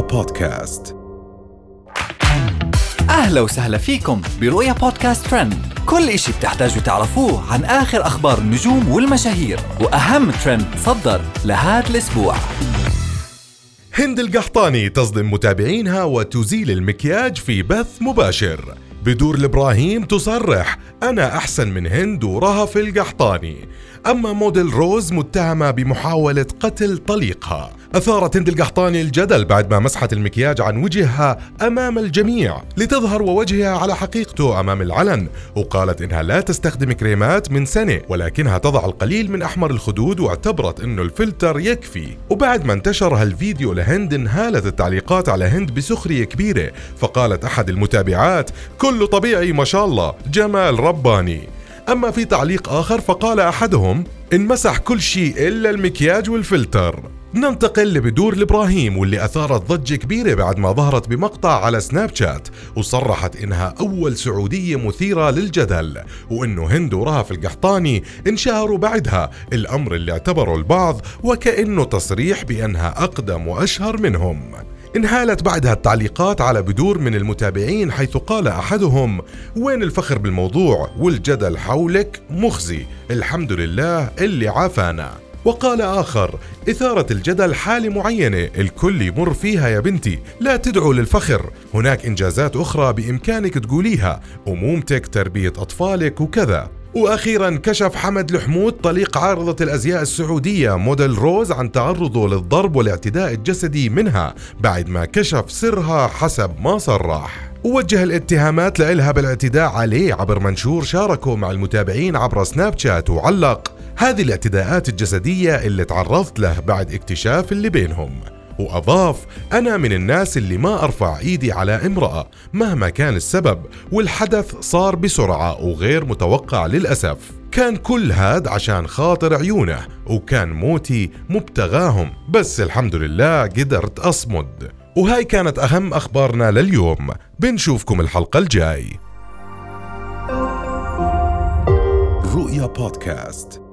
بودكاست. أهلا وسهلا فيكم برؤيا بودكاست ترند. كل إشي بتحتاجوا تعرفوه عن آخر أخبار النجوم والمشاهير وأهم ترند صدر لهذا الأسبوع. هند القحطاني تصدم متابعينها وتزيل المكياج في بث مباشر. بدور الابراهيم تصرح أنا أحسن من هند ورهف القحطاني. أما موديل روز متهمة بمحاولة قتل طليقها. أثارت هند القحطاني الجدل بعد ما مسحت المكياج عن وجهها أمام الجميع لتظهر ووجهها على حقيقته أمام العلن. وقالت إنها لا تستخدم كريمات من سنة ولكنها تضع القليل من أحمر الخدود واعتبرت إنه الفلتر يكفي. وبعد ما انتشر هالفيديو لهند انهالت التعليقات على هند بسخرية كبيرة. فقالت أحد المتابعات كله طبيعي ما شاء الله. جمال رباني. أما في تعليق آخر فقال أحدهم انمسح كل شيء إلا المكياج والفلتر. ننتقل لبدور الابراهيم واللي أثارت ضجة كبيرة بعد ما ظهرت بمقطع على سناب شات وصرحت إنها أول سعودية مثيرة للجدل وإنه هند ورهف القحطاني انشهروا بعدها الأمر اللي اعتبره البعض وكأنه تصريح بأنها أقدم وأشهر منهم. انهالت بعدها التعليقات على بدور من المتابعين حيث قال أحدهم وين الفخر بالموضوع؟ والجدل حولك مخزي. الحمد لله اللي عافانا. وقال آخر إثارة الجدل حالة معينة الكل يمر فيها يا بنتي. لا تدعوا للفخر. هناك إنجازات أخرى بإمكانك تقوليها. أمومتك تربية أطفالك وكذا. وأخيرا كشف حمد الحمود طليق عارضة الأزياء السعودية موديل روز عن تعرضه للضرب والاعتداء الجسدي منها بعد ما كشف سرها حسب ما صرح. ووجه الاتهامات لإلها بالاعتداء عليه عبر منشور شاركه مع المتابعين عبر سناب شات وعلق. هذه الاعتداءات الجسدية اللي تعرضت له بعد اكتشاف اللي بينهم. وأضاف أنا من الناس اللي ما أرفع إيدي على امرأة مهما كان السبب والحدث صار بسرعة وغير متوقع للأسف. كان كل هاد عشان خاطر عيونه وكان موتي مبتغاهم. بس الحمد لله قدرت أصمد. وهاي كانت أهم أخبارنا لليوم. بنشوفكم الحلقة الجاي. رؤيا بودكاست.